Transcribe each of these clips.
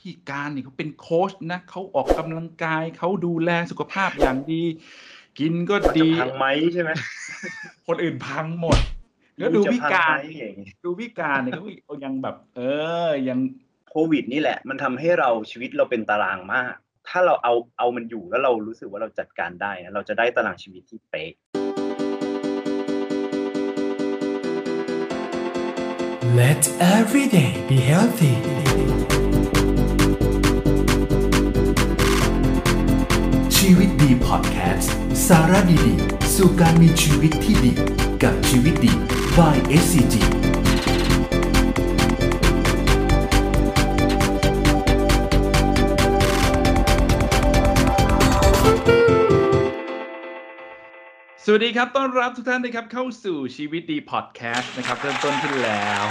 พี่การนี่เขาเป็นโค้ชนะเขาออกกำลังกายเขาดูแลสุขภาพอย่างดี กินก็ดีพังไหมใช่ไหมคนอื่นพังหมด แล้วดูพี่การดูพี่การเนี่ยเขายังแบบ เออยังโควิดนี่แหละ มันทำให้เราชีวิตเราเป็นตารางมาก ถ้าเราเอาเอามันอยู่แล้วเรารู้สึกว่าเราจัดการได้นะเราจะได้ตารางชีวิตที่เป๊ะ Let every day be healthy ชีวิตดีพอดแคสต์สาระดีๆ สู่การมีชีวิตที่ดี กับชีวิตดี by SCG วัสดีครับ ต้อนรับทุกท่านนะครับเข้าสู่ชีวิตดีพอดแคสต์นะครับ เริ่มต้นขึ้นแล้ว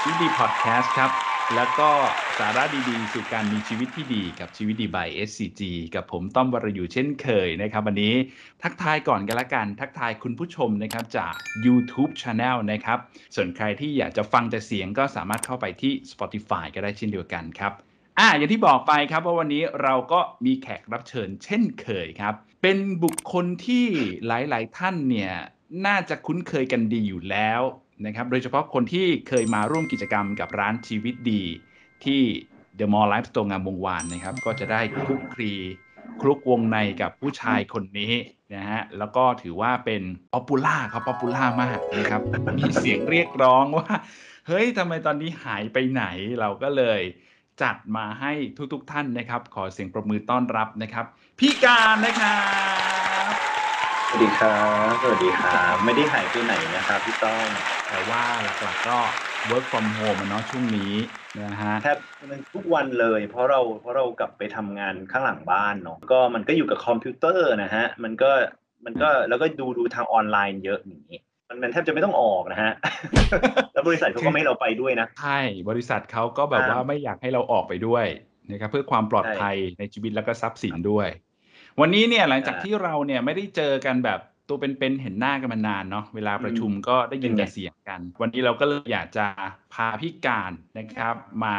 ชีวิตดีพอดแคสต์ครับ แล้วก็สาระดีๆ สู่การมีชีวิตที่ดีกับชีวิตดีบาย SCG กับผมต้อมวรอยู่เช่นเคยนะครับ วันนี้ทักทายก่อนกันละกัน ทักทายคุณผู้ชมนะครับจาก YouTube Channel นะครับ ส่วนใครที่อยากจะฟังแต่เสียงก็สามารถเข้าไปที่ Spotify ก็ได้เช่นเดียวกันครับอ่าอย่างที่บอกไปครับว่าวันนี้เราก็มีแขกรับเชิญเช่นเคยครับ เป็นบุคคลที่หลายๆ ท่านเนี่ยน่าจะคุ้นเคยกันดีอยู่แล้ว นะครับโดยเฉพาะคนที่เคยมาร่วมกิจกรรมกับร้านชีวิตดีที่ The Mall Life Store งามวงวานนะครับ ก็จะได้คลุกคลีคลุกวงในกับผู้ชายคนนี้นะฮะแล้วก็ถือว่าเป็น popular เขา popular มากนะครับ มีเสียงเรียกร้องว่า เฮ้ยทำไมตอนนี้หายไปไหนเราก็เลยจัดมาให้ทุกๆทท่านนะครับ ขอเสียงปรบมือต้อนรับนะครับ พี่การนะครับสวัสดีครับ สวัสดีครับ ไม่ได้หายไปไหนนะครับพี่ต้อม แต่ว่าหลักๆก็ work from home เนาะช่วงนี้นะฮะ แทบทุกวันเลย เพราะเราเพราะเรากลับไปทำงานข้างหลังบ้านเนาะก็มันก็อยู่กับคอมพิวเตอร์นะฮะมันก็มันก็แล้วก็ดูดูทางออนไลน์เยอะอย่างนี้มันมันแทบจะไม่ต้องออกนะฮะ แล้วบริษัทเขาก็ไม่ให้เราไปด้วยนะ ใช่ บริษัทเขาก็แบบว่าไม่อยากให้เราออกไปด้วยนะครับเพื่อความปลอดภัยในชีวิตแล้วก็ทรัพย์สินด้วย วันนี้เนี่ยหลังจากที่เราเนี่ยไม่ได้เจอกันแบบ ตัวเป็นๆเห็นหน้ากันมานานเนาะเวลาประชุมก็ได้ยินแต่เสียงกัน วันนี้เราก็เลยอยากจะพาพี่การนะครับ มา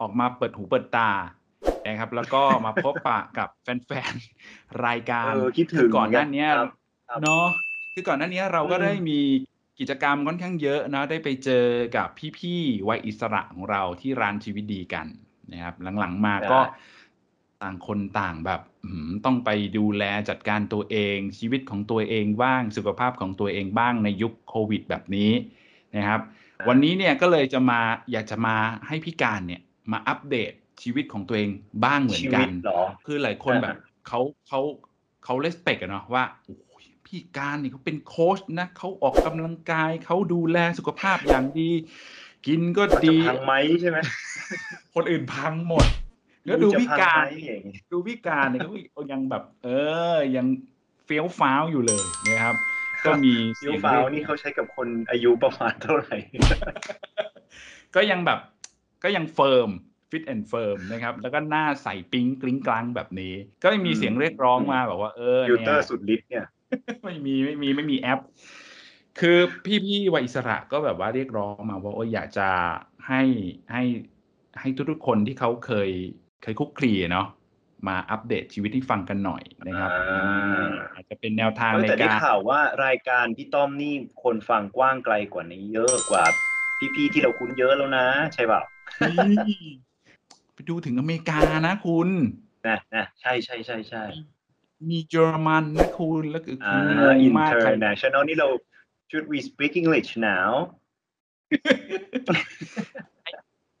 ออกมาเปิดหูเปิดตานะครับ แล้วก็มาพบปะกับแฟนๆรายการคิดถึงก่อนหน้านี้เนาะคือก่อนหน้านี้เราก็ได้มีกิจกรรมค่อนข้างเยอะนะได้ไปเจอกับพี่ๆวัยอิสระของเราที่ร้านชีวิตดีกันนะครับ หลังๆมาก็ ต่างคนต่างแบบต้องไปดูแลจัดการตัวเองชีวิตของตัวเองบ้างสุขภาพของตัวเองบ้างในยุคโควิด แบบนี้นะครับ วันนี้เนี่ยก็เลยจะมาอยากจะมาให้พี่การเนี่ยมาอัปเดตชีวิตของตัวเองบ้างเหมือนกันคือหลายคนแบบเขาเขาเขา respect อะเนาะว่าพี่การนี่เขาเป็นโค้ชนะเขาออกกำลังกายเขาดูแลสุขภาพอย่างดี กินก็ดีพังไหมใช่ไหมคนอื่นพังหมด แล้วดูพี่การดูพี่การเนี่ยเขายังแบบ เออ ยังเฟี้ยวฟ้าวอยู่เลยนะครับ ก็มีเฟี้ยวฟ้าวนี่เขาใช้กับคนอายุประมาณเท่าไหร่ ก็ยังแบบก็ยัง firm fit and firm นะครับ แล้วก็หน้าใสปิ๊งกลิ้งกลางแบบนี้ ก็มีเสียงเรียกร้องมาแบบว่าเออฟิลเตอร์สุดฤทธิ์เนี่ย ไม่มีไม่มีไม่มีแอป คือพี่ๆวัยอิสระก็แบบว่าเรียกร้องมาว่าอยากจะให้ให้ให้ทุกๆคนที่เขาเคย เคยคลุกคลีเนาะมาอัปเดตชีวิตที่ฟังกันหน่อยนะครับอาจจะเป็นแนวทางในการแต่ได้ข่าวว่ารายการพี่ต้อมนี่คนฟังกว้างไกลกว่านี้เยอะกว่าพี่ๆที่เราคุ้นเยอะแล้วนะ ใช่เปล่าไปดูถึงอเมริกานะคุณนะนะใช่ใช่ใช่ใช่มีเยอรมันนะคุณแล้วก็คืองงมาก international นี่เรา should we speak English now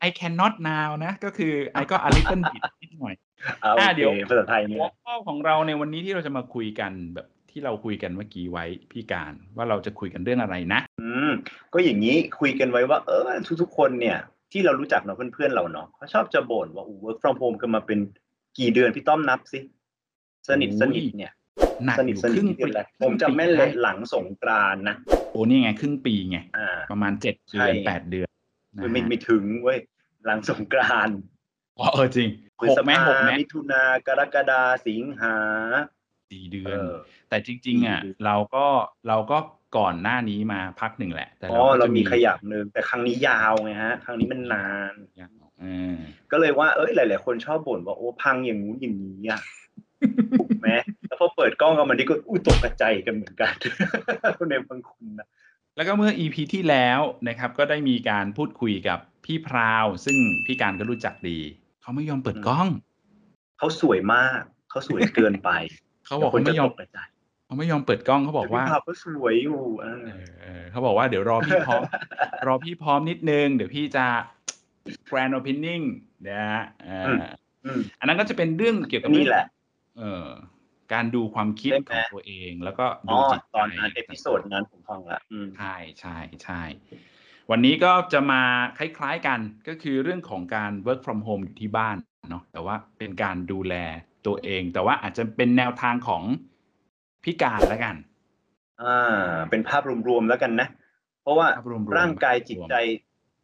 I cannot now นะ ก็คือไอก็ a little bit นิดหน่อยอ่าเดี๋ยวภาษาไทยเนี่ยหัวข้อของเราในวันนี้ที่เราจะมาคุยกันแบบที่เราคุยกันเมื่อกี้ไว้พี่การว่าเราจะคุยกันเรื่องอะไรนะ อืมก็อย่างนี้คุยกันไว้ว่า เออทุกๆคนเนี่ย ที่เรารู้จักเนาะเพื่อนๆเราเนาะเขาชอบจะบ่นว่า work from home กันมาเป็นกี่เดือนพี่ต้อมนับสิสนิทสนิทเนี่ยสนิทสนิทครึ่งปีผมจำแม่นเลยหลังสงกรานนะโอ้นี่ไงครึ่งปีไงประมาณเจ็ดเดือนแปดเดือนไม่ไม่ถึงเว้ย หลังสงกรานอ๋อเออจริงหกแม่หกแม่มิถุนากรกฎาสิงหาสี่เดือน แต่จริง ๆ อะ เราก็เราก็ก่อนหน้านี้มาพักหนึ่งแหละ แต่เราเรามีขยับหนึ่งแต่ครั้งนี้ยาวไงฮะ ครั้งนี้มันนานเออก็เลยว่าเอ้ยหลาย ๆ คนชอบบ่นว่าโอ้พังอย่างงู้นอย่างนี้อะถูกไหมแล้วพอเปิดกล้องกันมันนี่ก็อุ้ยตกกระใจกันเหมือนกันในบางคนนะ แล้วก็เมื่อ EP ที่แล้วนะครับก็ได้มีการพูดคุยกับพี่พราว ซึ่งพี่การก็รู้จักดี เขาไม่ยอมเปิดกล้อง เขาสวยมาก เขาสวยเกินไปเขาบอกคนเขาจะไม่ยอตมกกระใจเขาไม่ยอมเปิดกล้องเขาบอกว่าพี่ภาพก็สวยอยู่เออเออเออเขาบอกว่าเดี๋ยวรอพี่พร้อมรอพี่พร้อมนิดนึง เดี๋ยวพี่จะ grand opening นะฮะเออออืมอันนั้นก็จะเป็นเรื่องเกี่ยวกับนี่แหละ เออ การดูความคิดใช่ไหมของตัวเอง แล้วก็อ๋ดูอจิตใจตอนนั้น episode นั้นผมฟังละอืมใช่ใช่ใช่วันนี้ก็จะมาคล้ายๆกันก็คือเรื่องของการ work from home อยู่ที่บ้านเนาะแต่ว่าเป็นการดูแลตัวเอง แต่ว่าอาจจะเป็นแนวทางของพิการแล้วกัน อ่า เป็นภาพรวมๆแล้วกันนะ เพราะว่าภาพรวมๆร่างกายจิตใจ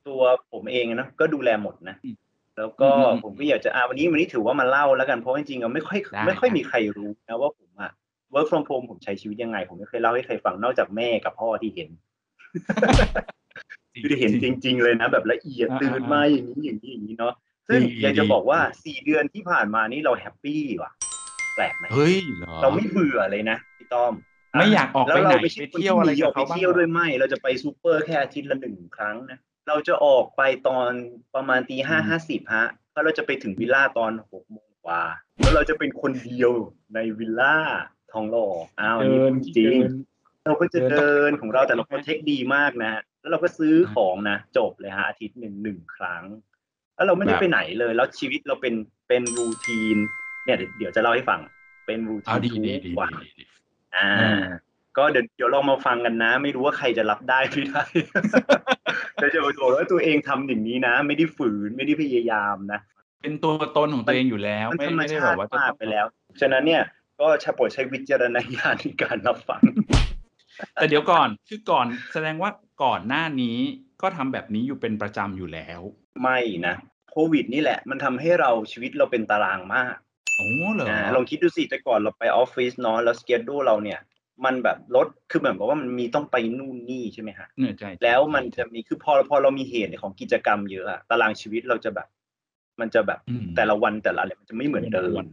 ตัวผมเองนะก็ดูแลหมดนะอืม แล้วก็อืมอืมผมก็อยากจะอ่าวันนี้วันนี้ถือว่ามาเล่าแล้วกันเพราะจริงๆอะไม่ค่อยได้ไม่ค่อยได้มีใครรู้นะว่าผมอะ work from home ผมใช้ชีวิตยังไง ผมไม่เคยเล่าให้ใครฟังนอกจากแม่กับพ่อที่เห็นคือได้เห็นจริง ๆ เลยนะ แบบละเอียดอ่าตื่นมาอย่างนี้อย่างนี้อย่างนี้เนาะซึ่งดีอยากจะดีบอกว่าสี่เดือนที่ผ่านมานี่เรา happy ว่ะ แปลกไหมเฮ้ยเหรอเราไม่เบื่อเลยนะพี่ต้อมไม่อยากออกไปไหนแล้วเราไม่ใช่ไปคนเที่ยวอะไรหนีกัอบอกไปเขาบ้างเที่ยวเหรอด้วยไม่ เราจะไปซูเปอร์แค่อาทิตย์ละหนึ่งครั้งนะ เราจะออกไปตอนประมาณตีห้าห้าสิบฮะแล้วเราจะไปถึงวิลล่าตอนหกโมงกว่า แล้วเราจะเป็นคนเดียวในวิลล่าทองหล่ออ้าวอันนี้เดินพูดจริงเดินเราก็จะเดินเดินของเราแต่เราโปรเทคดีมากนะ แล้วเราก็ซื้อของนะ จบเลยฮะอาทิตย์หนึ่งหนึ่งครั้ง แล้วเราไม่ได้แบบไปไหนเลย แล้วชีวิตเราเป็นเป็นรูทีน เนี่ยเดี๋ยวเดี๋ยวจะเล่าให้ฟัง เป็นรูทีเอานดีทุดีกดีวันดีดีอ่าอืมก็เดี๋ยวเดี๋ยวลองมาฟังกันนะ ไม่รู้ว่าใครจะรับได้ไม่ได้ แต่จะบอกว่าตัวเองทำอย่างนี้นะ ไม่ได้ฝืนไม่ได้พยายามนะเป็นตัวตนของตัวเองอยู่แล้วมันไม่ธรรมไม่ได้ชาแบบติว่าจะมากต้องไปแล้ว ฉะนั้นเนี่ย ก็ชโปรดใช้วิจารณญาณในการรับฟัง แต่เดี๋ยวก่อนคือก่อนแสดงว่าก่อนหน้านี้ก็ทำแบบนี้อยู่เป็นประจำอยู่แล้ว ไม่นะโควิดนี่แหละ มันทำให้เราชีวิตเราเป็นตารางมากโอ้เหรออ่าลองคิดดูสิแต่ก่อนเราไปออฟฟิศเนาะแล้วสเกจดูเราเนี่ย มันแบบลดคือเหมือนกับว่ามันมีต้องไปนู่นนี่ใช่ไหมฮะเหนื่อยใจแล้วมันจะมีคือพอพอเรามีเหตุของกิจกรรมเยอะอะตารางชีวิตเราจะแบบ มันจะแบบอืมแต่ละวันแต่ละอะไรมันจะไม่เหมือนเดิม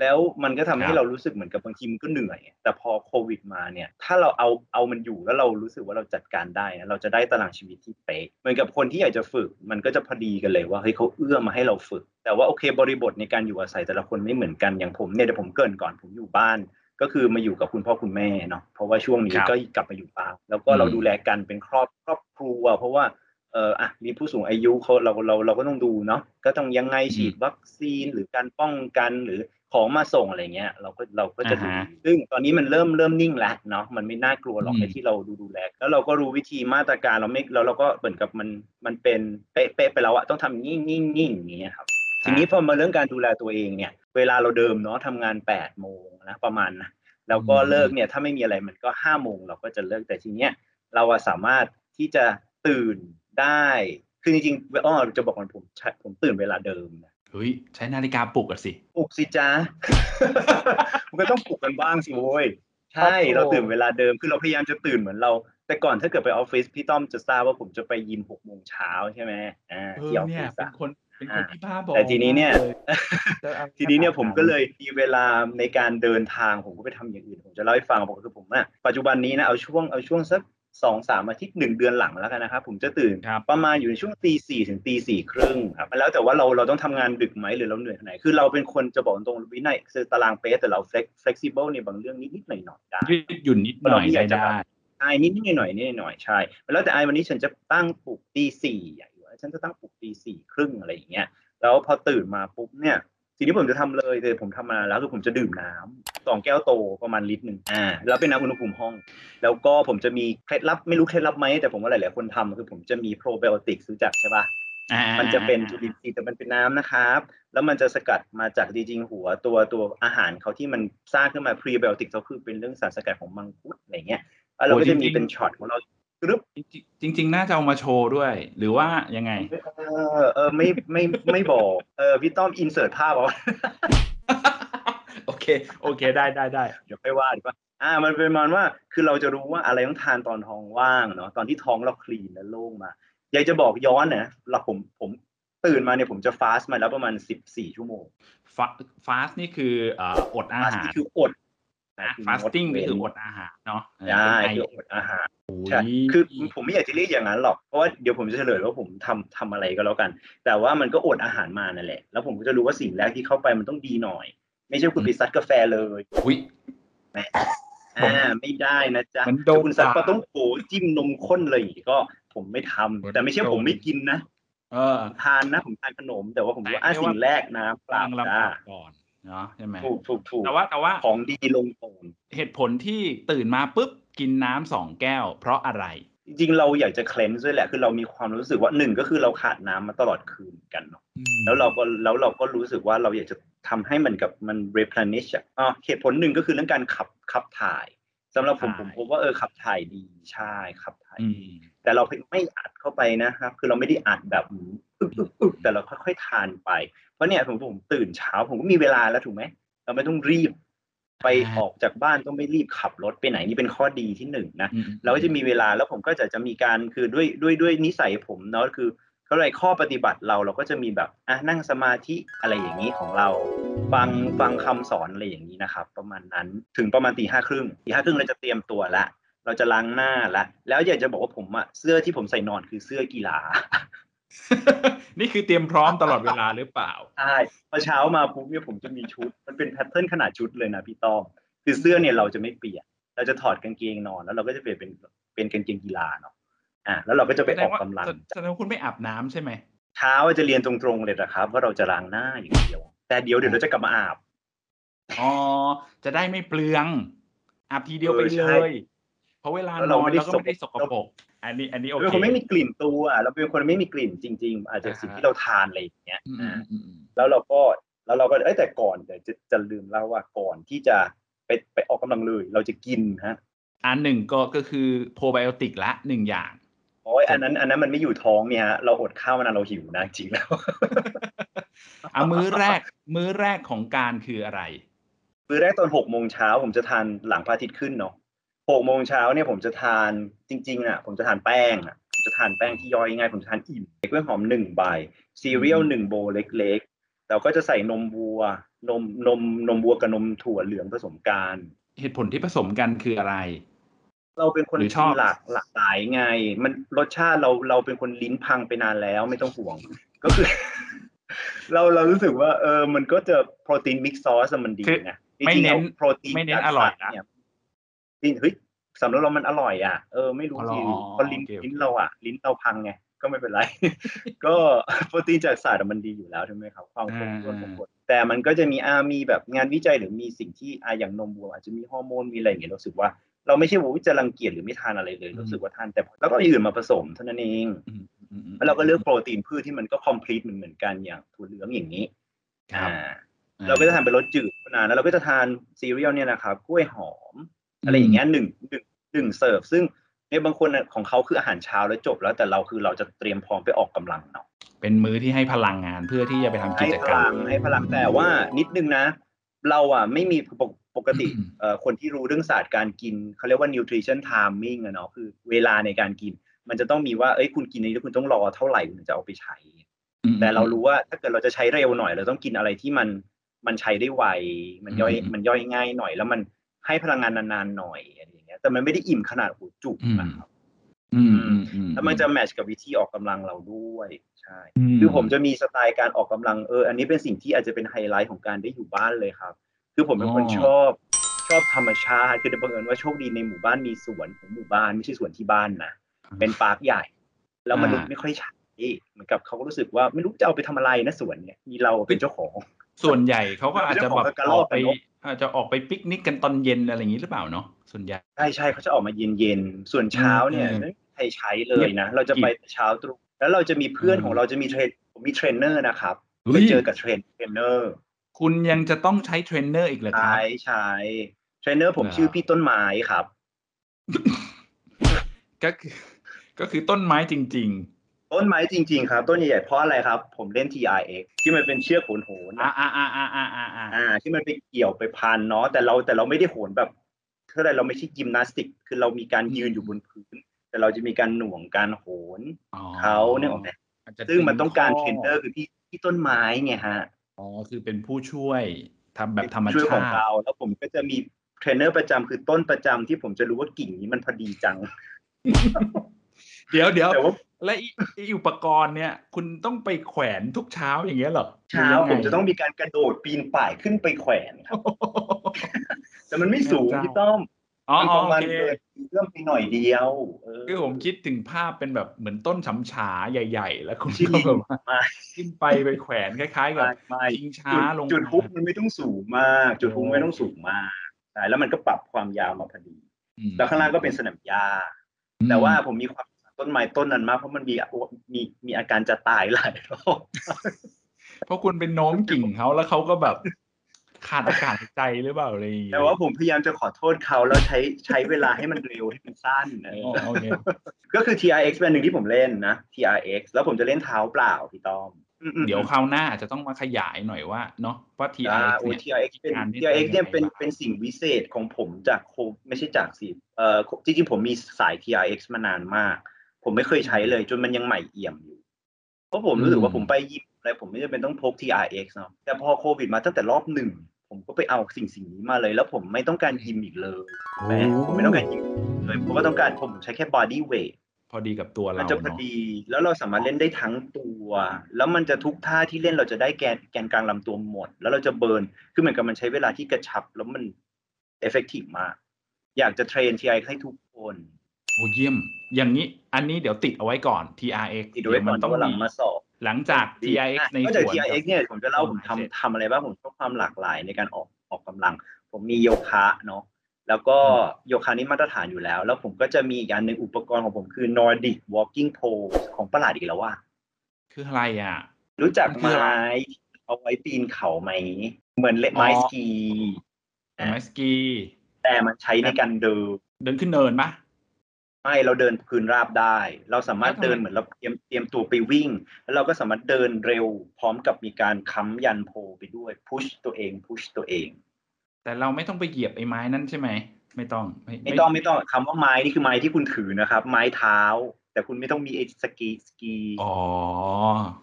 แล้วมันก็ทำให้ครับเรารู้สึกเหมือนกับบางทีมันก็เหนื่อย แต่พอโควิดมาเนี่ย ถ้าเราเอาเอามันอยู่แล้วเรารู้สึกว่าเราจัดการได้นะเราจะได้ตารางชีวิตที่เป๊ะเหมือนกับคนที่อยากจะฝึก มันก็จะพอดีกันเลยว่าเฮ้ยเขาเอื้อมาให้เราฝึก แต่ว่าโอเคบริบทในการอยู่อาศัยแต่ละคนไม่เหมือนกันอย่างผมเนี่ยเดี๋ยวผมเกรินก่อนผมอยู่บ้าน ก็คือมาอยู่กับคุณพ่อคุณแม่เนาะเพราะว่าช่วงนี้ครับก็กลับมาอยู่บ้านแล้วก็เราอืมดูแลกันเป็นครอบครอบครัว เพราะว่าเอออะมีผู้สูงอายุเขาเราเราเราก็ต้องดูเนาะก็ต้องยังไงฉีดวัคซีนหรือการป้องกันหรือของมาส่งอะไรเงี้ย เราก็เราก็จะดูอ่าฮะซึ่งตอนนี้มันเริ่มเริ่มนิ่งแล้วเนาะมันไม่น่ากลัวหรอกอืมในที่เราดูดูแลแล้วเราก็รู้วิธีมาตรการเราไม่แล้วเราก็เหมือนกับมันมันเป็นเป๊ะเป๊ะไปแล้วอะต้องทำอย่างนี้งี้งี้อย่างเงี้ยครับทีนี้พอมาเรื่องการดูแลตัวเองเนี่ย เวลาเราเดิมเนาะทำงานแปดโมงนะประมาณนะแล้วก็อืมเลิกเนี่ยถ้าไม่มีอะไรมันก็ห้าโมงเราก็จะเลิกแต่ทีเนี้ยเราอะสามารถที่จะตื่นได้คือจริงๆอ้อจะบอกว่าผมใช้ผมตื่นเวลาเดิมนะเฮ้ยใช้นาฬิกาปลุกอะสิปลุกสิจ้ามันก็ต้องปลุกกันบ้างสิโว้ยใช่ครับผมเราตื่นเวลาเดิมคือเราพยายามจะตื่นเหมือนเรา แต่ก่อนถ้าเกิดไปออฟฟิศพี่ต้อมจะทราบว่าผมจะไปยิมหกโมงเช้าใช่ไหมอ่าเอที่อออฟเนี่ฟิยศเป็นอะคน เป็นคนที่บ้าบอแต่ทีนี้เนี่ยมากลจะอาทีนี้เนี่ยผมก็เลยมีเวลาในการเดินทางผมก็ไปทำอย่างอื่นผมจะเล่าให้ฟังบอกคือผมอะปัจจุบันนี้นะเอาช่วงเอาช่วงสักสองสามอาทิตย์หนึ่งเดือนหลังแล้วกันนะครับผมจะตื่นครับประมาณอยู่ในช่วงตีสี่ถึงตีสี่ครึ่งครับแล้วแต่ว่าเราเราต้องทำงานดึกไหมหรือเราเหนื่อยขนาดไหนคือเราเป็นคนจะบอกตรงๆวินัยคือตารางเป๊ะแต่เรา flex- flexible ในบางเรื่องนิดๆหน่อยๆได้ยืดหยุ่นนิดหน่อยเราไม่อได้ยากจะได้ใช่นิดๆหน่อยๆนิดๆหน่อยๆใช่แล้วแต่ไอ้วันนี้ฉันจะตั้งปลุกตีสี่อย่างอยู่ ฉันจะตั้งปลุกตีสี่ครึ่งอะไรอย่างเงี้ยแล้วพอตื่นมาปุ๊บเนี่ยสิ่งที่ผมจะทำเลยแต่ผมทำมาแล้วคือผมจะดื่มน้ำสองแก้วโตประมาณลิตรหนึ่งอ่าแล้วเป็นน้ำอุณหภูมิห้อง แล้วก็ผมจะมีเคล็ดลับไม่รู้เคล็ดลับไหมแต่ผมว่าหลายๆคนทำคือผมจะมีโปรไบโอติกรู้จักใช่ปะอ่ามันจะเป็นจุลินทรีย์แต่มันเป็นน้ำนะครับ แล้วมันจะสกัดมาจากจริงๆหัวตัวตัวอาหารเขาที่มันสร้างขึ้นมาพรีไบโอติกก็คือเป็นเรื่องสารสกัดของมังคุดอะไรเงี้ยแล้วเราก็จะมีเป็นช็อตของเรา กรึบจริงๆจริง ๆ น่าจะเอามาโชว์ด้วย หรือว่ายังไง เออเออไม่ไม่ไม่บอก เออพี่ต้อมอินเสิร์ตภาพเอาโอเค โอเคได้ได้ได้เดี๋ยวไปว่าดีกว่าอ่า มันเป็นประมาณว่าคือเราจะรู้ว่าอะไรต้องทานตอนท้องว่างเนาะตอนที่ท้องเราคลีนและโล่งมาอยากจะบอกย้อนนะเราผมผมตื่นมาเนี่ยผมจะฟาสต์มาแล้วประมาณสิบสี่ชั่วโมงฟาสนี่คือเอ่ออดอาฟาสต์หารนี่คืออด ฟาสติ้งก็คืออดอาหารเนาะใช่เป็นไอคืออดอาหารโอ้ยใช่คือผมไม่อยากจะเรียกอย่างนั้นหรอกเพราะว่าเดี๋ยวผมจะเฉลยว่าผมทำทำอะไรก็แล้วกัน แต่ว่ามันก็อดอาหารมานั่นแหละ แล้วผมก็จะรู้ว่าสิ่งแรกที่เข้าไปมันต้องดีหน่อย ไม่ใช่คุณไปซัดกาแฟเลยอุ้ยอ่าไม่ได้นะจ๊ะมันโดนถ้าคุณซัดด่าปลาต้องโกจิ้มนมข้นเลยอย่างงี้ก็ผมไม่ทำแต่ไม่ใช่ผมไม่กินนะเออผมทานนะผมทานขนมแต่ว่าผมรู้ว่าอะแต่ไม่ว่าสิ่งแรกน้ำเปล่าตั้งลำจ้าดับก่อน เนาะใช่ไหมถูกถูกถูกแต่ว่าแต่ว่าของดีลงก่อนเหตุผลที่ตื่นมาปุ๊บกินน้ำสองแก้ว เพราะอะไร จริงๆเราอยากจะเคลนซ์ด้วยแหละ คือเรามีความรู้สึกว่าหนึ่งก็คือเราขาดน้ำมาตลอดคืนกันเนาะแล้วเราก็แล้วเราก็รู้สึกว่าเราอยากจะทำให้มันกับมัน replenish อะอ๋อเหตุผลหนึ่งก็คือเรื่องการขับขับถ่าย สำหรับผมถ่ายผมพบว่าเออขับถ่ายดีใช่ขับถ่ายอืดีมแต่เราไม่อัดเข้าไปนะครับ คือเราไม่ได้อัดแบบอึกอึกอึกแต่เราค่อยๆทานไป เพราะเนี่ยผมผมตื่นเช้า ผมก็มีเวลาแล้วถูกไหมเราไม่ต้องรีบ ไปออกจากบ้านต้องไม่รีบขับรถไปไหนนี่เป็นข้อดีที่หนึ่งนะอืมเราก็จะมีเวลาแล้วผมก็จะจะมีการคือด้วยด้วยด้วยนิสัยผมเนาะคือ เขาเลยกข้อปฏิบัติเราเราก็จะมีแบบอะนั่งสมาธิอะไรอย่างนี้ของเรา ฟังฟังคำสอนอะไรอย่างนี้นะครับ ประมาณนั้นถึงประมาณตีห้าครึ่งตีห้าครึ่งเราจะเตรียมตัวละ เราจะล้างหน้าละแล้วอยากจะบอกว่าผมอะเสื้อที่ผมใส่นอนคือเสื้อกีฬานี่คือเตรียมพร้อมตลอดเวลาหรือเปล่าใช่พอเช้ามาปุ๊บเนี่ยผมจะมีชุด มันเป็นแพทเทิร์นขนาดชุดเลยนะพี่ต้อมคือเสื้อเนี่ยเราจะไม่เปลี่ยน เราจะถอดกางเกงนอนแล้วเราก็จะเปลี่ยนเป็นเป็นกางเกงกีฬาเนาะ อะแล้วเราก็จะไปออกกำลังแสดงว่าคุณไม่อาบน้ำใช่ไหมเช้าจะเรียนตรงๆเลยนะครับ ว่าเราจะล้างหน้าอย่างเดียว แต่เดี๋ยวเดี๋ยวเราจะกลับมาอาบอ๋อจะได้ไม่เปลืองอาบทีเดียวไปเออเลใช่ยเพราะเวลาแล้วนเราอนไม่ได้เราก็ไม่ได้สกปรกอันนี้อันนี้โอเราเป็นเคคนไม่มีกลิ่นตัวเราเป็นคนไม่มีกลิ่นจริง ๆ อาจจะสิ่งที่เราทานอะไรอย่างเงี้ยอืมอ่าอืมอืมแล้วเราก็แล้วเราก็เอ้ยแต่ก่อนเดี๋ยวจะจะลืมเล่าว่าก่อนที่จะไปไปออกกำลังเลย เราจะกินฮะอันหนึ่งก็ก็คือโปรไบโอติกละหนึ่งอย่าง โอ้ยอันนั้น อันนั้นมันไม่อยู่ท้องเนี่ยฮะเราอดข้าวมานานเราหิวนะจริงแล้วอะมื้อแรก มื้อแรกของการคืออะไร มื้อแรกตอนหกโมงเช้าผมจะทานหลังพระอาทิตย์ขึ้นเนาะหกโมงเช้าเนี่ยผมจะทานจริงๆอะ ผมจะทานแป้งอะผมจะทานแป้งที่ย่อยง่ายผมจะทานอิ่มกล้วยหอมหนึ่งใบซีเรียลหนึ่ง bowl เล็กๆเราก็จะใส่นมวัวนมนมนมวัวกับนมถั่วเหลืองผสมกัน เหตุผลที่ผสมกันคืออะไร เราเป็นคนหรือชกิอนบหลากหลากหลายไง มันรสชาติเราเราเป็นคนลิ้นพังไปนานแล้วไม่ต้องห่วง ก็คือ เราเรารู้สึกว่าเออมันก็จะโปรตีน mix source มันดีคือนะไม่เน้นจริงๆอาโปรตีนไม่เน้นจากอร่อยสัตว์นะเนี่ยจริงเฮ้ยสำหรับเรามันอร่อยอะเออไม่รู้อ๋อเหรอสิเพราะลิ้นโอเคโอเคลิ้นเราอะ ลิ้นเราพังไงก็ไม่เป็นไร ก็โปรตีนจากสัตว์อะมันดีอยู่แล้วใช่ไหมครับความคงทนของคนแต่มันก็จะมีอามีแบบงานวิจัยหรือมีสิ่งที่อาอย่างนมวัวอาจจะมีฮอร์โมนมีอะไรอย่างเงี้ยเราสึกว่า เราไม่ใช่ว่าจะรังเกียจหรือไม่ทานอะไรเลยรู้สึกว่าทานแต่แล้วก็มีอื่นมาผสมเท่านั้นเองอืมอืมอืมแล้วเราก็เลือกโปรตีนพืชที่มันก็คอมพลีทเหมือนเหมือนกันอย่างถั่วเหลืองอย่างนี้ครับอ่าเราก็จะทานเป็นรสจืดนานแล้วเราก็จะทานซีเรียลเนี่ยนะครับกล้วยหอม อะไรอย่างเงี้ยหนึ่งหนึ่งหนึ่งเสิร์ฟซึ่งเนี่ยบางคนน่ะของเขาคืออาหารเช้าแล้วจบแล้วแต่เราคือเราจะเตรียมพร้อมไปออกกำลังเนาะเป็นมื้อที่ให้พลังงานเพื่อที่จะไปทำกิให้จพกรรลัมงให้พลังแต่ว่านิดนึงนะ เราอะไม่มี ปกปกติอืมเอ่อคนที่รู้เรื่องศาสตร์การกินเขาเรียกว่า nutrition timing อะเนาะคือเวลาในการกิน มันจะต้องมีว่าเอ้ยคุณกินอันนี้แล้วคุณต้องรอเท่าไหร่คุณถึงจะเอาไปใช้อืมแต่เรารู้ว่าถ้าเกิดเราจะใช้เร็วหน่อย เราต้องกินอะไรที่มันมันใช้ได้ไวมันย่อยอืมมันย่อยง่ายหน่อย แล้วมันให้พลังงานนานๆหน่อยอะไรอย่างเงี้ย แต่มันไม่ได้อิ่มขนาดหูจุกอืมนะครับอืมอืมอืแล้วมันจะแมทช์กับวิธีออกกำลังเราด้วยใช่มคือผมจะมีสไตล์การออกกำลังเออ อันนี้เป็นสิ่งที่อาจจะเป็นไฮไลท์ของการได้อยู่บ้านเลยครับ คือผมเป็นคนชอบชอบธรรมชาติคือบังเอิญว่าโชคดีในหมู่บ้านมีสวนของหมู่บ้านไม่ใช่สวนที่บ้านนะเป็น park ใหญ่ แล้วมนุษย์ไม่ค่อยใช้เหมือนกับเขาก็รู้สึกว่าไม่รู้จะเอาไปทำอะไรนะสวนเนี่ยมีเราเป็นเจ้าของ ส่วนใหญ่เขาก็อาจจะแบบเรื่องของกระรอกกับนก ออกไปอาจจะออกไปปิกนิกกันตอนเย็นอะไรอย่างนี้หรือเปล่าเนาะส่วนใหญ่ใช่ใช่เขาจะออกมาเย็นเย็นๆส่วนเช้าเนี่ยอืมไม่มีใครใช้เลยนะ เราจะไปเช้าตรู่แล้วเราจะมีเพื่อนอืมของเราจะมีเทรนผมมีเทรนเนอร์นะครับไปเจอกับ เฮ้ยเทรนเทรนเนอร์ คุณยังจะต้องใช้เทรนเนอร์อีกเหรอครับใช้ใช้เทรนเนอร์ผมเหรอชื่อพี่ต้นไม้ครับ ก็คือก็คือต้นไม้จริงต้นไม้จริง ๆ ครับ ต้นใหญ่ๆเพราะอะไรครับ ผมเล่น TRX ที่มันเป็นเชือกโหนโหนๆอ่าอ่าอ่าอ่าอ่าอ่าอ่าอ่าที่มันไปเกี่ยวไปพันเนาะแต่เราแต่เราไม่ได้โหนแบบเท่าไรเราไม่ใช่ยิมนาสติก คือเรามีการยืนอยู่บนพื้น แต่เราจะมีการหน่วงการโหนอ๋อเขาเนี่ยออกไหมอาจจะซึ่งมันต้องการดึง เทรนเนอร์คือที่ที่ต้นไม้ไงฮะ อ๋อคือเป็นผู้ช่วยทำแบบธรรมช่วยขชาองติเราแล้วผมก็จะมีเทรนเนอร์ประจำคือต้นประจำที่ผมจะรู้ว่ากิ่งนี้มันพอดีจัง เดี๋ยวเดี๋ยวแต่ว่าและอีอีอุปกรณ์เนี่ย คุณต้องไปแขวนทุกเช้าอย่างเงี้ยเหรอเช้าหรืยัไผมจะต้องมีการกระโดดปีนป่ายขึ้นไปแขวนครับแต่มันไม่สูงเจ้าพี่ต้อมอ๋อ มันอ๋ปอระโอมาณเคเกินเริ่มไปหน่อยเดียวเออคือผมคิดถึงภาพเป็นแบบเหมือนต้นฉำฉาใหญ่ ๆ แล้วคุณที่ก็แบบว่าไม่ขึ้นไปไปแขวนคล้ายๆกับไม่ไม่ชิงช้าจุดลงจุดมาฮุกมันไม่ต้องสูงมาก จุดฮุกไม่ต้องสูงมากใช่แล้วมันก็ปรับความยาวมาพอดีอืมแล้วข้างล่างก็เป็นสนามหญ้าอืมแต่ว่าผมมีความต้นไม้ต้นนั้นมากเพราะมันมีมีมีอาการจะตายหลายรอบเพราะคุณเป็นโน้มกิ่งเขาแล้วเขาก็แบบ ขาดอากาศหายใจหรือเปล่าอะไรอย่างเงี้ยแต่ว่าผมพยายามจะขอโทษเขาแล้วใช้ใช้เวลาให้มันเร็วให้มันสั้นเอออ๋อโอเคก็คือ TRX เป็นหนึ่งที่ผมเล่นนะ TRX แล้วผมจะเล่นเท้าเปล่าพี่ต้อมอืมๆเดี๋ยวคราวหน้าอาจจะต้องมาขยายหน่อยว่าเนาะว่าอ่า TRX โอ้เนี่ย TRX เป็นงาน TRX เนี่ยเป็นยังไงบ้างเป็นสิ่งวิเศษของผมจากโคไม่ใช่จากสิเอ่อจริงๆผมมีสาย TRX มานานมาก ผมไม่เคยใช้เลยจนมันยังใหม่เอี่ยมอยู่เพราะผมรู้สึกว่าผมไปยิมอะไรผมไม่จำเป็นต้องพก TRX เนาะแต่พอโควิดมาตั้งแต่รอบหนึ่ง ผมก็ไปเอาสิ่งสิ่งนี้มาเลย แล้วผมไม่ต้องการยิมอีกเลยถูกไหมผมไม่ต้องการยิมเลยผมก็ต้องการผมใช้แค่ body weight พอดีกับตัวเราเนาะ มันจะพอดี แล้วเราสามารถเล่นได้ทั้งตัว แล้วมันจะทุกท่าที่เล่นเราจะได้แกนแกนกลางลำตัวหมด แล้วเราจะ burn คือเหมือนกับมันใช้เวลาที่กระชับ แล้วมัน effective มากอยากจะ train TRX ให้ทุกคนโอ้เยี่ยม อย่างนี้ อันนี้เดี๋ยวติดเอาไว้ก่อน TRX ติดไว้ก่อนเดี๋ยวมันต้องว่าหลังมีมาสอบ หลังจาก TRX ในสวนนอกจาก TRX เนี่ยผมจะเล่าผมเสร็จทำทำอะไรบ้างผมชอบความหลากหลายในการออกออกกำลัง ผมมีโยคะเนาะแล้วก็โยคะนี่มาตรฐานอยู่แล้ว แล้วผมก็จะมีอีกอันหนึ่งอุปกรณ์ของผมคือ Nordic Walking Pole ของประหลาดอีกแล้วว่า คืออะไรอะ รู้จักมันคืออะไรไม้เอาไว้ปีนเขาไหม เหมือนเล่นอ๋อไม้สกีไม้สกี แต่มันใช้ในการเดิน เดินขึ้นเนินปะ ไม่เราเดินพื้นราบได้ เราสามารถแล้วทำไมเดินเหมือนเราเตรียมเตรียมตัวไปวิ่ง แล้วเราก็สามารถเดินเร็ว พร้อมกับมีการค้ำยันโพไปด้วยพุชตัวเองพุชตัวเอง แต่เราไม่ต้องไปเหยียบไอ้ไม้นั่นใช่ไหมไม่ต้อง ไม่ต้องไม่ต้องคำว่าไม้นี่คือไม้ที่คุณถือนะครับ ไม้เท้า แต่คุณไม่ต้องมีไอ้สกีสกีอ๋อ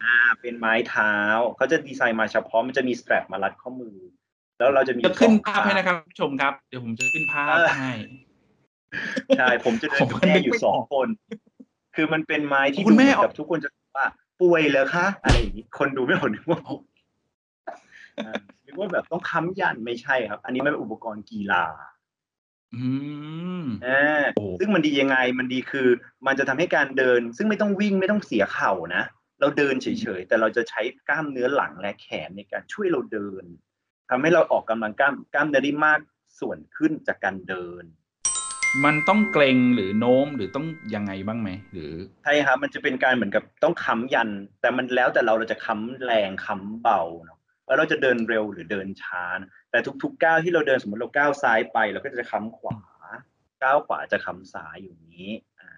อ่า เป็นไม้เท้าเขาจะดีไซน์มาเฉพาะมันจะมีสแตรปมารัดข้อมือ แล้วเราจะมีจะขึ้นสองภาพให้ข้งนะครับผู้ชมครับ เดี๋ยวผมจะขึ้นภาพเออให้ ใช่ผมจะเดินผมกับก็นึแม่กอยู่ไม่สองออกคน คือมันเป็นไม้ที่คุณดูแม่เหมือนกับทุกคนจะว่าป่วยเหรอคะอะไรอย่างนี้คนดูไม่ออกนึกว่าเอาอ่านึกว่าแบบต้องค้ำยันไม่ใช่ครับ อันนี้มันเป็นอุปกรณ์กีฬา อืมอ่าซึ่งมันดียังไงมันดีคือ มันจะทำให้การเดิน ซึ่งไม่ต้องวิ่งไม่ต้องเสียเข่านะเราเดินเฉยๆแต่เราจะใช้กล้ามเนื้อหลังและแขนในการช่วยเราเดินทำให้เราออกกำลังกล้ามกล้ามเนื้อได้มากส่วนขึ้นจากการเดิน มันต้องเกรงหรือโน้มหรือต้องยังไงบ้างไหมหรือใช่ครับมันจะเป็นการเหมือนกับต้องค้ำยัน แต่มันแล้วแต่เราเราจะค้ำแรงค้ำเบาเนาะว่าเราจะเดินเร็วหรือเดินช้านะแต่ทุกๆก้าวที่เราเดินสมมติเราก้าวซ้ายไปเราก็จะค้ำขวาก้าวขวาจะค้ำซ้ายอยู่นี้อ่า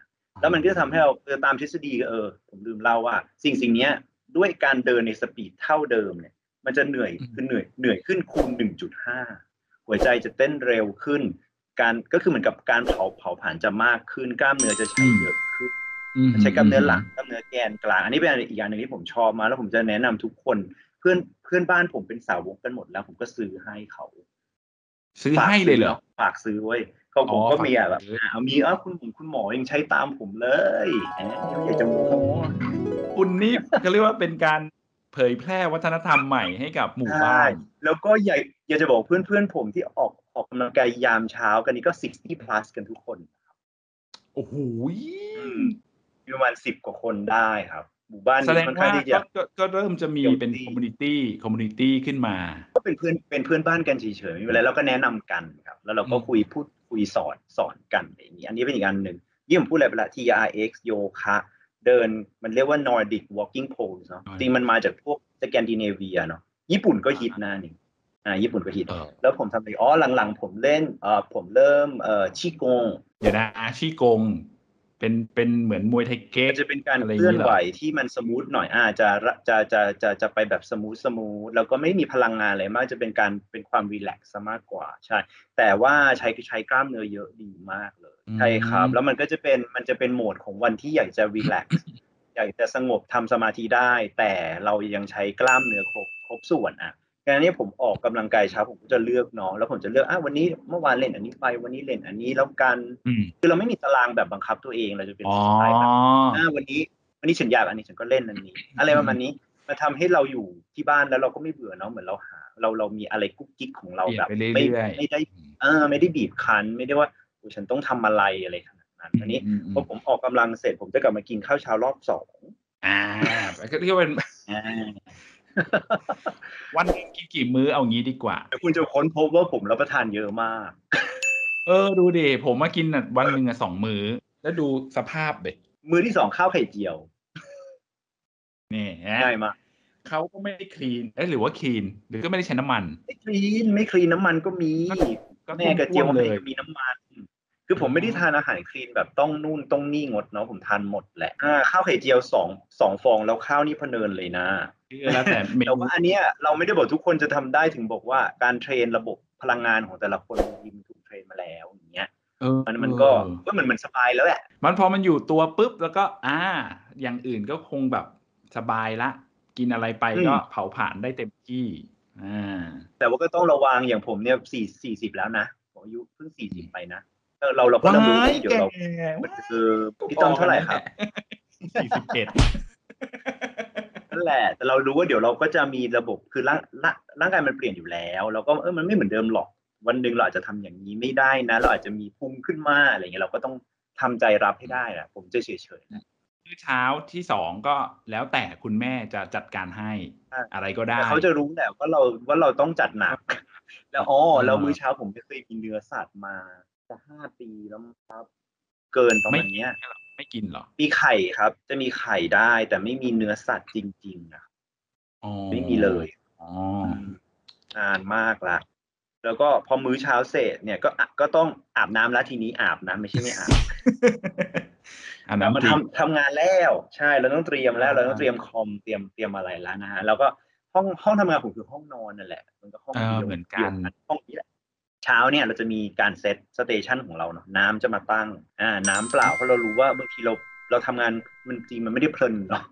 แล้วมันก็จะทำให้เราเออตามทฤษฎีเออผมลืมเล่าว่า สิ่งสิ่งเนี้ยด้วยการเดินในสปีดเท่าเดิมเนี่ย มันจะเหนื่อยคือเหนื่อยเหนื่อยขึ้นคูณ1.5หัวใจจะเต้นเร็วขึ้น การก็คือเหมือนกับการเผาเผาผลาญจะมากขึ้นกล้ามเนื้อจะใช้เยอะขึ้นอืมใช้กล้ามเนื้อหลังกล้ามเนื้อแกนกลาง อันนี้เป็นอีกอย่างหนึ่งที่ผมชอบมากแล้วผมจะแนะนำทุกคนเพื่อนเพื่อนบ้านผมเป็นสาวกกันหมดแล้ว ผมก็ซื้อให้เขา ซื้อให้เลยเหรอฝากซื้อไว้เขาผมอ๋อก็มีอะฝากแบบซื้ออ่ามีเอ้าคุณผมคุณหมอยังใช้ตามผมเลยแหมอยากจะบอกโอ้คุณนี่เขาเรียกว่าเป็นการเผยแพร่วัฒนธรรมใหม่ให้กับหมู่บ้าน แล้วก็อยากอยากจะบอกเพื่อนเพื่อนๆผมที่ออก ออกกำลังกายยามเช้ากันนี่ก็ 60 plus กันทุกคนโอ้โหมีประมาณสิบกว่าคนได้ครับ หมู่บ้านแสดนี้ค่อนข้างที่ก็จะ แสดงว่าก็ก็เริ่มจะมีเป็น Healthy community communityขึ้นมา ก็เป็นเพื่อนเป็นเพื่อนบ้านกันเฉยๆไม่เป็นไรเราก็แนะนำกันครับ แล้วเราก็อืมคุยพูดคุยสอนสอนกันอะไรอย่างนี้ อันนี้เป็นอีกอันหนึ่งยี่ผมพูดอะไรไปละ TRX โยคะเดินมันเรียกว่า Nordic Walking Pole เนาะจริงมันมาจากพวกสแกนดิเนเวียเนาะญี่ปุ่นก็ฮิตนะนี่ อ่าญี่ปุ่นก็ฮิตเออแล้วผมทำอะไรอ๋อหลังๆ ผมเล่นเอ่อผมเริ่มเอ่อชีกงเดี๋ยวนะชี่กงเป็นเป็นเหมือนมวยไทเก๊กมันจะเป็นการเคลื่อนไหว อะไรอย่างนี้เหรอที่มัน smooth หน่อยอ่าจะจะจะจะจะไปแบบ smooth smooth แล้วก็ไม่มีพลังงานอะไรมากจะเป็นการเป็นความ relax ซะมากกว่าใช่แต่ว่าใช้ใช้กล้ามเนื้อเยอะดีมากเลยใช่ครับ แล้วมันก็จะเป็นมันจะเป็นโหมดของวันที่อยากจะ relaxอยากจะสงบทำสมาธิได้ แต่เรายังใช้กล้ามเนื้อครบครบส่วนอะ การนี้ผมออกกำลังกายเช้าผมก็จะเลือกเนาะแล้วผมจะเลือกอะวันนี้เมื่อวานเล่นอันนี้ไปวันนี้เล่นอันนี้แล้วกันอืมคือเราไม่มีตารางแบบบังคับตัวเองเราจะเป็นอ๋อสไตล์แบบอ่าวันนี้วันนี้ฉันอยากอันนี้ฉันก็เล่นอันนี้ อะไรประมาณนี้มาทำให้เราอยู่ที่บ้านแล้วเราก็ไม่เบื่อเนาะเหมือนเราหา เราเรามีอะไรกุ๊กกิ๊กของเราเปลี่ยนแบบไปเรื่ไม่อยๆไม่ได้เออไม่ได้บีบคั้นไม่ได้ว่าโอ้ฉันต้องทำอะไรอะไรขนาดนั้นอันนี้อืมอืมพอผมออกกำลังเสร็จผมจะกลับมากินข้าวเช้ารอบสองอ่าก็เรียกว่าเป็นอ่า วันหนึงกินกี่มื้อเอางี้ดีกว่าเดี๋ยวคุณจะค้นพบว่าผมรับประทานเยอะมาก เออดูดิผมมากินน่ะวันหนึ่งอะสองมื้อ แล้วดูสภาพเด็กมือที่สองข้าวไข่เจียวนี่ง่ายมากเขาก็ไม่ได้คลีนเอ้ยหรือว่าคลีน หรือก็ไม่ได้ใช้น้ำมัน ไม่คลีนไม่คลีนน้ำมันก็มีก็แม่กระเจียวท่วมๆเลเลยยมีน้ำมัน คือผมไม่ได้ทานอาหารคลีนแบบต้องนู่นต้องนี่งดเนาะผมทานหมดแหละอ่าข้าวไข่เจียวสองสองฟองแล้วข้าวนี่พะเนินเลยนะคือแล้วแต่เมแต่นูว่าอันเนี้ยเราไม่ได้บอกทุกคนจะทำได้ถึงบอกว่าการเทรนระบบพลังงานของแต่ละคนบางทีมันถูกเทรนมาแล้วอย่างเงี้ยเออมันมันก็ก็เหมือนมันสบายแล้วแหละมันพอมันอยู่ตัวปุ๊บแล้วก็ อ่า อย่างอื่นก็คงแบบสบายละ กินอะไรไปอืมก็เผาผลาญได้เต็มที่อ่าแต่ว่าก็ต้องระวังอย่างผมเนี่ยสี่สี่สิบแล้วนะผมอายุเพิ่งสี่สิบไปนะ เออเราเราก็ต้องรู้ว่าเดี๋ยวเราเออพี่ต้อมเท่าไหร่ครับสี่สิบเอ็ดนั่นแหละ แต่เรารู้ว่าเดี๋ยวเราก็จะมีระบบคือร่างร่างร่างกายมันเปลี่ยนอยู่แล้วแล้วก็เออมันไม่เหมือนเดิมหรอก วันหนึ่งเราอาจจะทำอย่างนี้ไม่ได้นะ เราอาจจะมีพุ่งขึ้นมาอะไรเงี้ยเราก็ต้องทำใจรับให้ได้อะผมจะเฉยๆนะมื้อเช้าที่สองก็แล้วแต่คุณแม่จะจัดการให้อ่าอะไรก็ได้แต่เขาจะรู้แหละว่าเราว่าเราต้องจัดหนัก แล้วอ๋ออ่าแล้วมื้อเช้าผมไม่เคยกินเนื้อสัตว์มา จะห้าปีแล้วมั้งครับ เกินประมาณเนี้ยไม่กินเหรอมีไข่ครับ จะมีไข่ได้แต่ไม่มีเนื้อสัตว์จริงๆนะอ๋อไม่มีเลยอ๋อนานมากละแล้วก็พอมื้อเช้าเสร็จเนี่ยก็อะก็ต้องอาบน้ำแล้วทีนี้อาบนะไม่ใช่ไม่อาบแต่อันแต่นั้นมันจริงทำทำงานแล้ว ใช่เราต้องเตรียมแล้วอ่าเราต้องเตรียมคอมเตรียมเตรียมอะไรแล้วนะฮะแล้วก็ห้องห้องทำงานผมคือห้องนอนนั่นแหละ มันก็ห้องเดียวเหมือนกันดียวนี้แหละ เช้าเนี่ยเราจะมีการ set station ของเราเนาะน้ำจะมาตั้งอ่าน้ำเปล่าเพราะเรารู้ว่าบางทีเราเราทำงานมันจริงมันไม่ได้เพลินเนาะ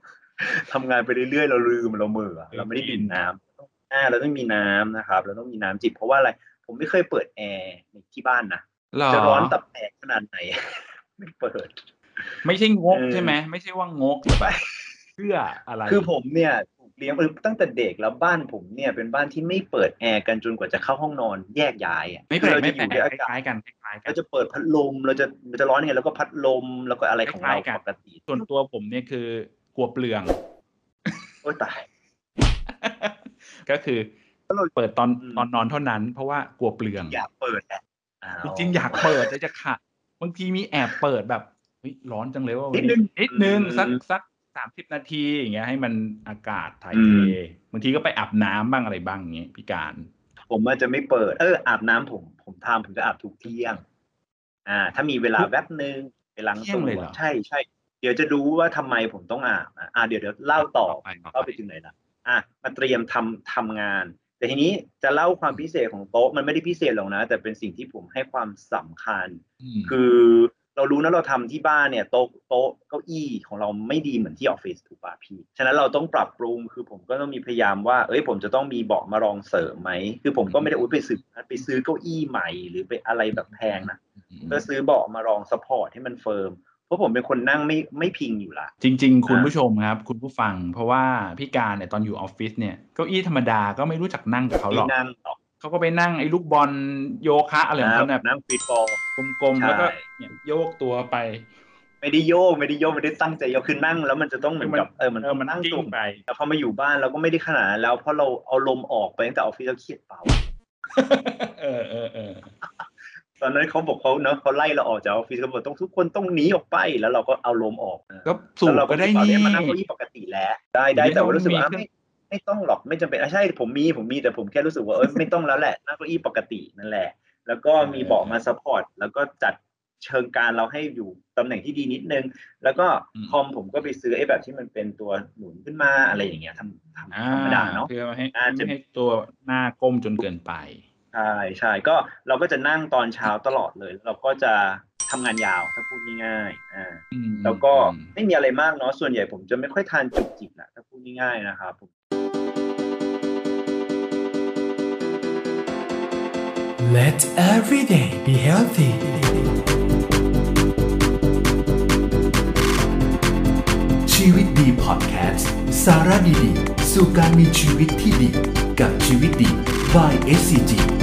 ทำงานไปเรื่อยๆเราลืมเราเมื่อะเราไม่ได้ดื่มน้ำอ่าเราต้องมีน้ำนะครับ เราต้องมีน้ำจิบเพราะว่าอะไรผมไม่เคยเปิดแอร์ในที่บ้านนะหรอจะร้อนตับแตกขนาดไหน ไม่เปิด ไม่ใช่งกเออใช่ไหมไม่ใช่ว่างกแต่แบบเพื่ออะไร คือผมเนี่ยถูก เลี้ยงเออตั้งแต่เด็กแล้วบ้านผมเนี่ยเป็นบ้านที่ไม่เปิดแอร์กันจนกว่าจะเข้าห้องนอนแยกย้ายอะไม่แปลกคือไม่เราแปจะลอกยู่ด้วยอากาศคล้ายๆกันคล้ายๆกัเรานจะเปิดพัดลมเราจะมันจะร้อนยังไงแล้วก็พัดลมแล้วก็อะไรของเราคล้ายๆกันปกติส่วนตัวผมเนี่ยคือกลัวเปลืองโอ้ยตาย ก็คือก็เราเปิดตอนอืมตอนนอนเท่านั้น เพราะว่ากลัวเปลืองอยากเปิดแหละอ้าวจริงๆอยากเปิดแต่จะขาดบางทีมีแอบเปิดแบบเฮ้ยร้อนจังเลยว่าวันิดนึงนิดนึงอืมสักสัก สามสิบนาทีอย่างเงี้ยให้มันอากาศถ่ายอืเทมบางทีก็ไปอาบน้ำบ้างอะไรบ้างอย่างเงี้ยพี่การ ผมอาจจะไม่เปิด เอออาบน้ำผม ผมทำผมจะอาบทุกเที่ยง อ่า ถ้ามีเวลาแวบนึงไปล้างเที่ยตังวเลยเหรอใช่ใช่เดี๋ยวจะรู้ว่าทำไมผมต้องอาบอะอ่าเดี๋ยวเดี๋ยวเล่าต่อไปต่อเข้าไปไปถึงไหนละอะมาเตรียมทำทำงาน แต่ทีนี้จะเล่าความพิเศษของโต๊ะมันไม่ได้พิเศษหรอกนะ แต่เป็นสิ่งที่ผมให้ความสำคัญคือ เรารู้นะเราทำที่บ้านเนี่ยโต๊ะโต๊ะเก้าอี้ของเราไม่ดีเหมือนที่ออฟฟิศถูกป่ะพี่ ฉะนั้นเราต้องปรับปรุงคือผมก็ต้องมีพยายามว่า เอ้ยผมจะต้องมีเบาะมารองเสริมไหม คือผมก็ไม่ได้อุ้ยไปซื้อไปซื้อเก้าอี้ใหม่หรือไปอะไรแบบแพงนะก็ซื้อเบาะมารอง support ให้มัน firm เพราะผมเป็นคนนั่งไม่ไม่พิงอยู่ละ จริง ๆ คุณอ่าผู้ชมครับ คุณผู้ฟัง เพราะว่าพี่การเนี่ยตอนอยู่ออฟฟิศเนี่ยเก้าอี้ธรรมดาก็ไม่รู้จักนั่งกับเขาหรที่อกนั่งต่อ เขาก็ไปนั่งไอ้ลูกบอลโยคะอะไรของเขาเนี่ยนั่งฟีดบอลกลมๆใช่แล้วก็เนี่ยโยกตัวไป ไม่ได้โยกไม่ได้โยกไม่ได้ตั้งใจโยกคือนั่งแล้วมันจะต้องเหมือนกับเออมันเออมันนั่งกิ้ตรงงไปแต่พอมาอยู่บ้านเราก็ไม่ได้ขนาดนั้นแล้วเพราะเราเอาลมออกไปตั้งแต่ออฟฟิศเราเครียดเปล่าเออเออเออตอนนั้นเขาบอกเขาเนอะเขาไล่เราออกจากออฟฟิศเขาบอกต้องทุกคนต้องหนีออกไปแล้วเราก็เอาลมออกก็สูบแล้วเราก็ได้ต่อนี่เยมานั่งเก้าอี้ปกติแล้ว ได้ได้ไม่แต่ต้องว่ารู้สึกว่ามีเครื่อง ไม่ไม่ต้องหรอกไม่จำเป็นอะใช่ผมมีผมมีแต่ผมแค่รู้สึกว่าเออไม่ต้องแล้วแหละนั่งเก้าอี้ปกตินั่นแหละ แล้วก็มีเบาะมา support แล้วก็จัดเชิงกรานเราให้อยู่ตำแหน่งที่ดีนิดนึง แล้วก็อืมคอมผมก็ไปซื้อไอ้แบบที่มันเป็นตัวหนุนขึ้นมาอะไรอย่างเงี้ยทำทำอ่าธรรมดาเนาะเพื่อไม่ให้อ่าจะไม่ให้ตัวหน้าก้มจนเกินไปใช่ใช่ก็เราก็จะนั่งตอนเช้าตลอดเลยแล้วเราก็จะทำงานยาวถ้าพูดง่ายๆอ่าอืมแล้วก็อืมไม่มีอะไรมากเนาะส่วนใหญ่ผมจะไม่ค่อยทานจุกจิกนะถ้าพูดง่ายๆนะครับผม Let every day be healthy ชีวิตดีพอดแคสต์สาระดีๆ สู่การมีชีวิตที่ดี กับชีวิตดี by SCG